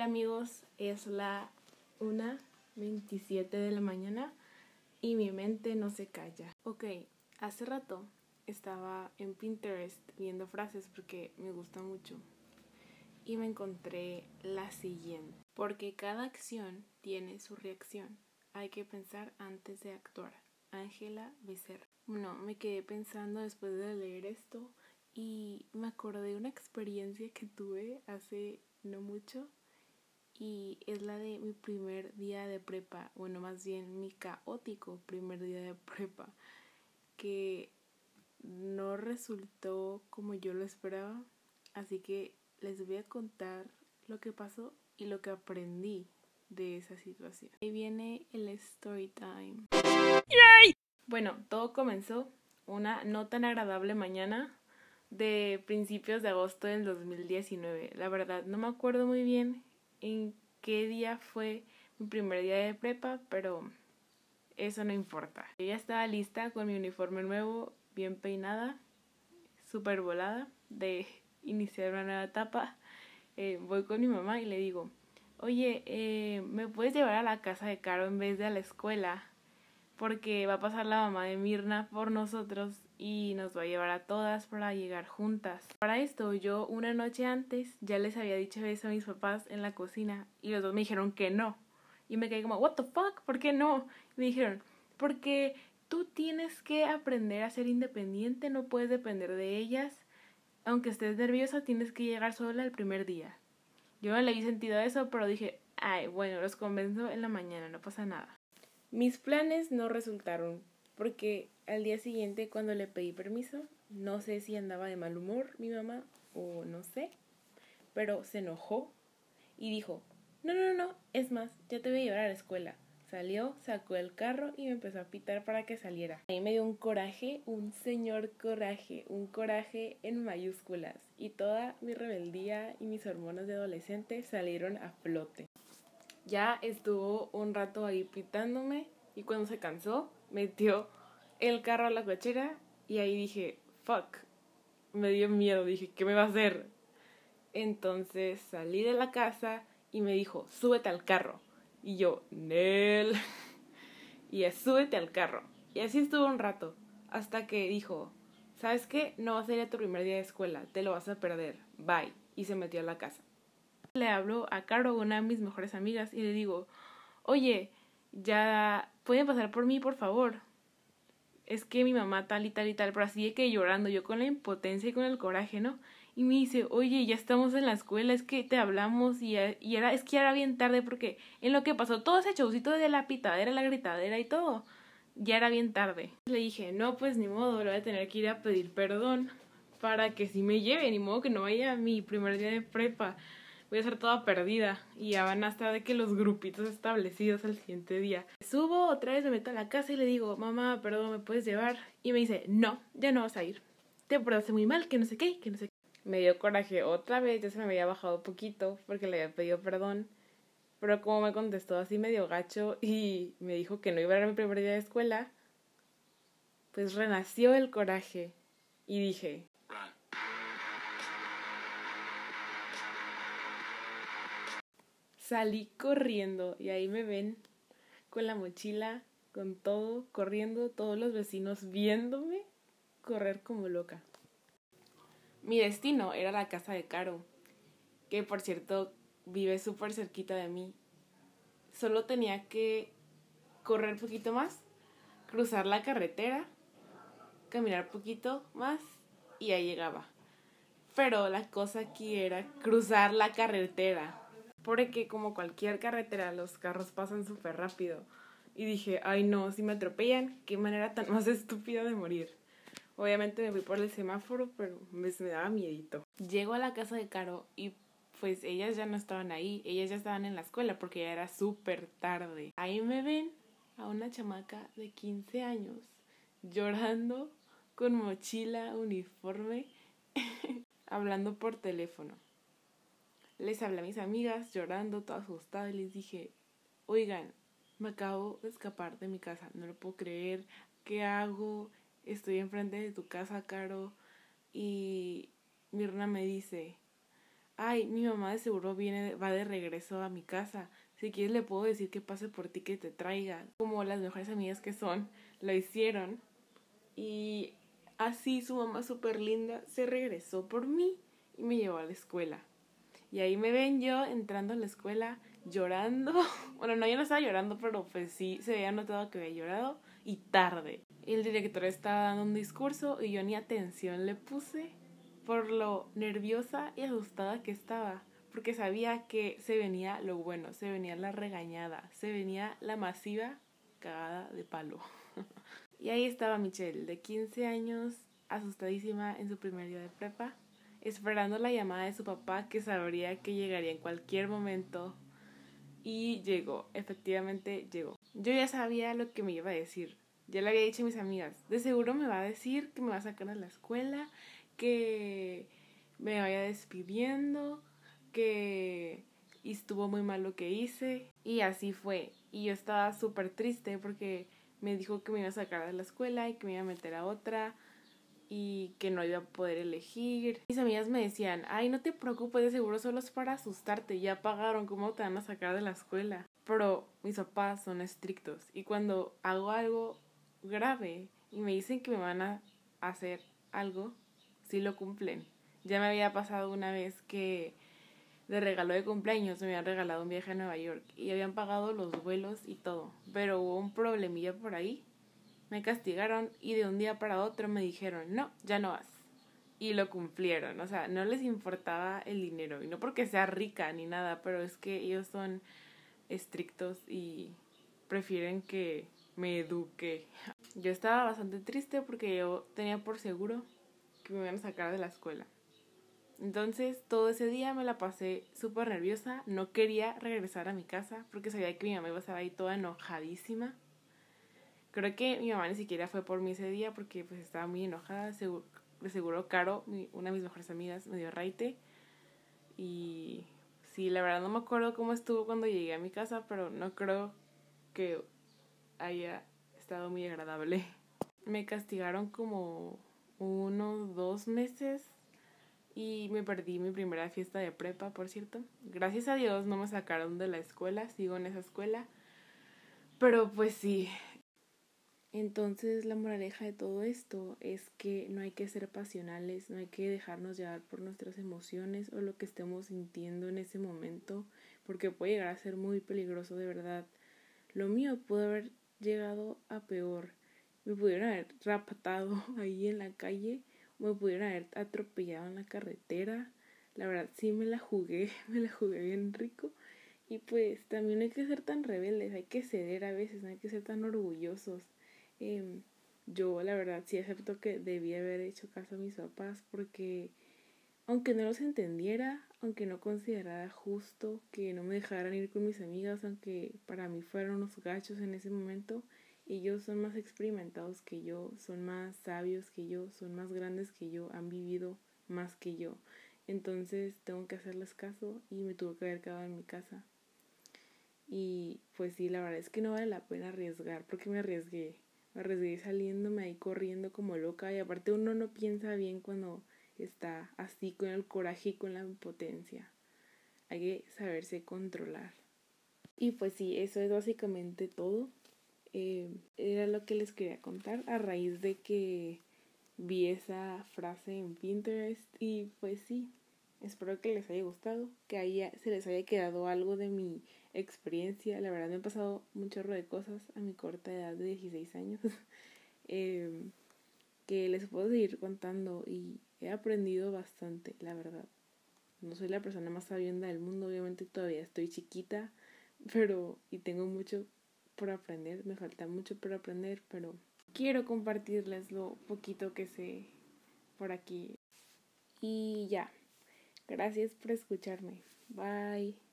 Hola amigos, es la 1.27 de la mañana y mi mente no se calla. Ok, hace rato estaba en Pinterest viendo frases porque me gusta mucho y me encontré la siguiente. Porque cada acción tiene su reacción. Hay que pensar antes de actuar. Ángela Becerra. No, me quedé pensando después de leer esto y me acordé de una experiencia que tuve hace no mucho y es la de mi primer día de prepa, bueno, más bien mi caótico primer día de prepa, que no resultó como yo lo esperaba, así que les voy a contar lo que pasó y lo que aprendí de esa situación. Ahí viene el story time. Bueno, todo comenzó una no tan agradable mañana de principios de agosto del 2019. La verdad, no me acuerdo muy bien en qué día fue mi primer día de prepa, pero eso no importa. Yo ya estaba lista con mi uniforme nuevo, bien peinada, súper volada, de iniciar una nueva etapa. Eh, voy con mi mamá y le digo, oye, eh, ¿me puedes llevar a la casa de Caro en vez de a la escuela? Porque va a pasar la mamá de Mirna por nosotros y nos va a llevar a todas para llegar juntas. Para esto yo una noche antes ya les había dicho eso a mis papás en la cocina y los dos me dijeron que no. Y me quedé como, what the fuck, ¿por qué no? Me dijeron, porque tú tienes que aprender a ser independiente, no puedes depender de ellas. Aunque estés nerviosa, tienes que llegar sola el primer día. Yo no le vi sentido eso, pero dije, ay, bueno, los convenzo en la mañana, no pasa nada. Mis planes no resultaron, porque al día siguiente cuando le pedí permiso, no sé si andaba de mal humor mi mamá o no sé, pero se enojó y dijo, no, no, no, es más, ya te voy a llevar a la escuela. Salió, sacó el carro y me empezó a pitar para que saliera. Ahí me dio un coraje, un señor coraje, un coraje en mayúsculas. Y toda mi rebeldía y mis hormonas de adolescente salieron a flote. Ya estuvo un rato ahí pitándome y cuando se cansó metió el carro a la cochera y ahí dije, fuck, me dio miedo, dije, ¿qué me va a hacer? Entonces salí de la casa y me dijo, súbete al carro. Y yo, Nel. y es, súbete al carro. Y así estuvo un rato, hasta que dijo, ¿sabes qué? No vas a ir tu primer día de escuela, te lo vas a perder, bye. Y se metió a la casa. Le hablo a Caro, una de mis mejores amigas, y le digo, oye, ya pueden pasar por mí, por favor. Es que mi mamá tal y tal y tal, pero así de que llorando, yo con la impotencia y con el coraje, ¿no? Y me dice, oye, ya estamos en la escuela, es que te hablamos y, y era, es que ya era bien tarde porque en lo que pasó todo ese showcito de la pitadera, la gritadera y todo, ya era bien tarde. Le dije, no, pues ni modo, le voy a tener que ir a pedir perdón para que si me lleve, ni modo que no vaya a mi primer día de prepa voy a ser toda perdida y ya van a estar de que los grupitos establecidos al siguiente día. Subo otra vez, me meto a la casa y le digo, mamá, perdón, ¿me puedes llevar? Y me dice, no, ya no vas a ir. Te portaste muy mal, que no sé qué, que no sé qué. Me dio coraje otra vez, ya se me había bajado poquito porque le había pedido perdón. Pero como me contestó así medio gacho y me dijo que no iba a ir a mi primer día de escuela, pues renació el coraje y dije, salí corriendo y ahí me ven con la mochila, con todo, corriendo, todos los vecinos viéndome correr como loca. Mi destino era la casa de Caro, que por cierto vive súper cerquita de mí. Solo tenía que correr poquito más, cruzar la carretera, caminar poquito más y ahí llegaba. Pero la cosa aquí era cruzar la carretera porque como cualquier carretera los carros pasan súper rápido. Y dije, ay no, si me atropellan, qué manera tan más estúpida de morir. Obviamente me fui por el semáforo, pero me, me daba miedito. Llego a la casa de Caro y pues ellas ya no estaban ahí, ellas ya estaban en la escuela porque ya era súper tarde. Ahí me ven a una chamaca de 15 años llorando con mochila, uniforme, hablando por teléfono les hablé a mis amigas llorando, toda asustada, y les dije, oigan, me acabo de escapar de mi casa, no lo puedo creer, ¿qué hago? Estoy enfrente de tu casa, Caro. Y Mirna me dice, ay, mi mamá de seguro viene, va de regreso a mi casa. Si quieres le puedo decir que pase por ti que te traiga. Como las mejores amigas que son, lo hicieron. Y así su mamá súper linda se regresó por mí y me llevó a la escuela. Y ahí me ven yo entrando a la escuela llorando. Bueno, no, yo no estaba llorando, pero pues sí se había notado que había llorado y tarde. El director estaba dando un discurso y yo ni atención le puse por lo nerviosa y asustada que estaba, porque sabía que se venía lo bueno, se venía la regañada, se venía la masiva cagada de palo. y ahí estaba Michelle, de 15 años, asustadísima en su primer día de prepa, esperando la llamada de su papá que sabría que llegaría en cualquier momento. Y llegó, efectivamente llegó. Yo ya sabía lo que me iba a decir. Ya le había dicho a mis amigas, de seguro me va a decir que me va a sacar a la escuela, que me vaya despidiendo, que estuvo muy mal lo que hice. Y así fue. Y yo estaba súper triste porque me dijo que me iba a sacar de la escuela y que me iba a meter a otra y que no iba a poder elegir. Mis amigas me decían, ay, no te preocupes, de seguro solo es para asustarte, ya pagaron, ¿cómo te van a sacar de la escuela? Pero mis papás son estrictos y cuando hago algo grave y me dicen que me van a hacer algo, sí lo cumplen. Ya me había pasado una vez que de regalo de cumpleaños me habían regalado un viaje a Nueva York y habían pagado los vuelos y todo, pero hubo un problemilla por ahí me castigaron y de un día para otro me dijeron, no, ya no vas. Y lo cumplieron, o sea, no les importaba el dinero. Y no porque sea rica ni nada, pero es que ellos son estrictos y prefieren que me eduque. Yo estaba bastante triste porque yo tenía por seguro que me iban a sacar de la escuela. Entonces todo ese día me la pasé súper nerviosa, no quería regresar a mi casa porque sabía que mi mamá iba a estar ahí toda enojadísima. Creo que mi mamá ni siquiera fue por mí ese día porque pues estaba muy enojada. Seguro, de seguro Caro, una de mis mejores amigas, me dio raite. Y sí, la verdad no me acuerdo cómo estuvo cuando llegué a mi casa, pero no creo que haya estado muy agradable. Me castigaron como unos dos meses y me perdí mi primera fiesta de prepa, por cierto. Gracias a Dios no me sacaron de la escuela, sigo en esa escuela. Pero pues sí, entonces la moraleja de todo esto es que no hay que ser pasionales, no hay que dejarnos llevar por nuestras emociones o lo que estemos sintiendo en ese momento, porque puede llegar a ser muy peligroso de verdad. Lo mío pudo haber llegado a peor. Me pudieron haber raptado ahí en la calle, me pudieron haber atropellado en la carretera. La verdad sí me la jugué, me la jugué bien rico. Y pues también no hay que ser tan rebeldes, hay que ceder a veces, no hay que ser tan orgullosos. Em, yo la verdad sí acepto que debí haber hecho caso a mis papás porque aunque no los entendiera, aunque no considerara justo que no me dejaran ir con mis amigas, aunque para mí fueron unos gachos en ese momento, ellos son más experimentados que yo, son más sabios que yo, son más grandes que yo, han vivido más que yo. Entonces tengo que hacerles caso y me tuve que haber quedado en mi casa. Y pues sí, la verdad es que no vale la pena arriesgar porque me arriesgué arriesgué saliéndome ahí corriendo como loca y aparte uno no piensa bien cuando está así con el coraje y con la impotencia. Hay que saberse controlar. Y pues sí, eso es básicamente todo. Eh, era lo que les quería contar a raíz de que vi esa frase en Pinterest y pues sí, espero que les haya gustado, que haya, se les haya quedado algo de mi experiencia. La verdad me han pasado un chorro de cosas a mi corta edad de 16 años em, que les puedo seguir contando y he aprendido bastante, la verdad. No soy la persona más sabienda del mundo, obviamente todavía estoy chiquita, pero y tengo mucho por aprender, me falta mucho por aprender, pero quiero compartirles lo poquito que sé por aquí. Y ya, gracias por escucharme. Bye.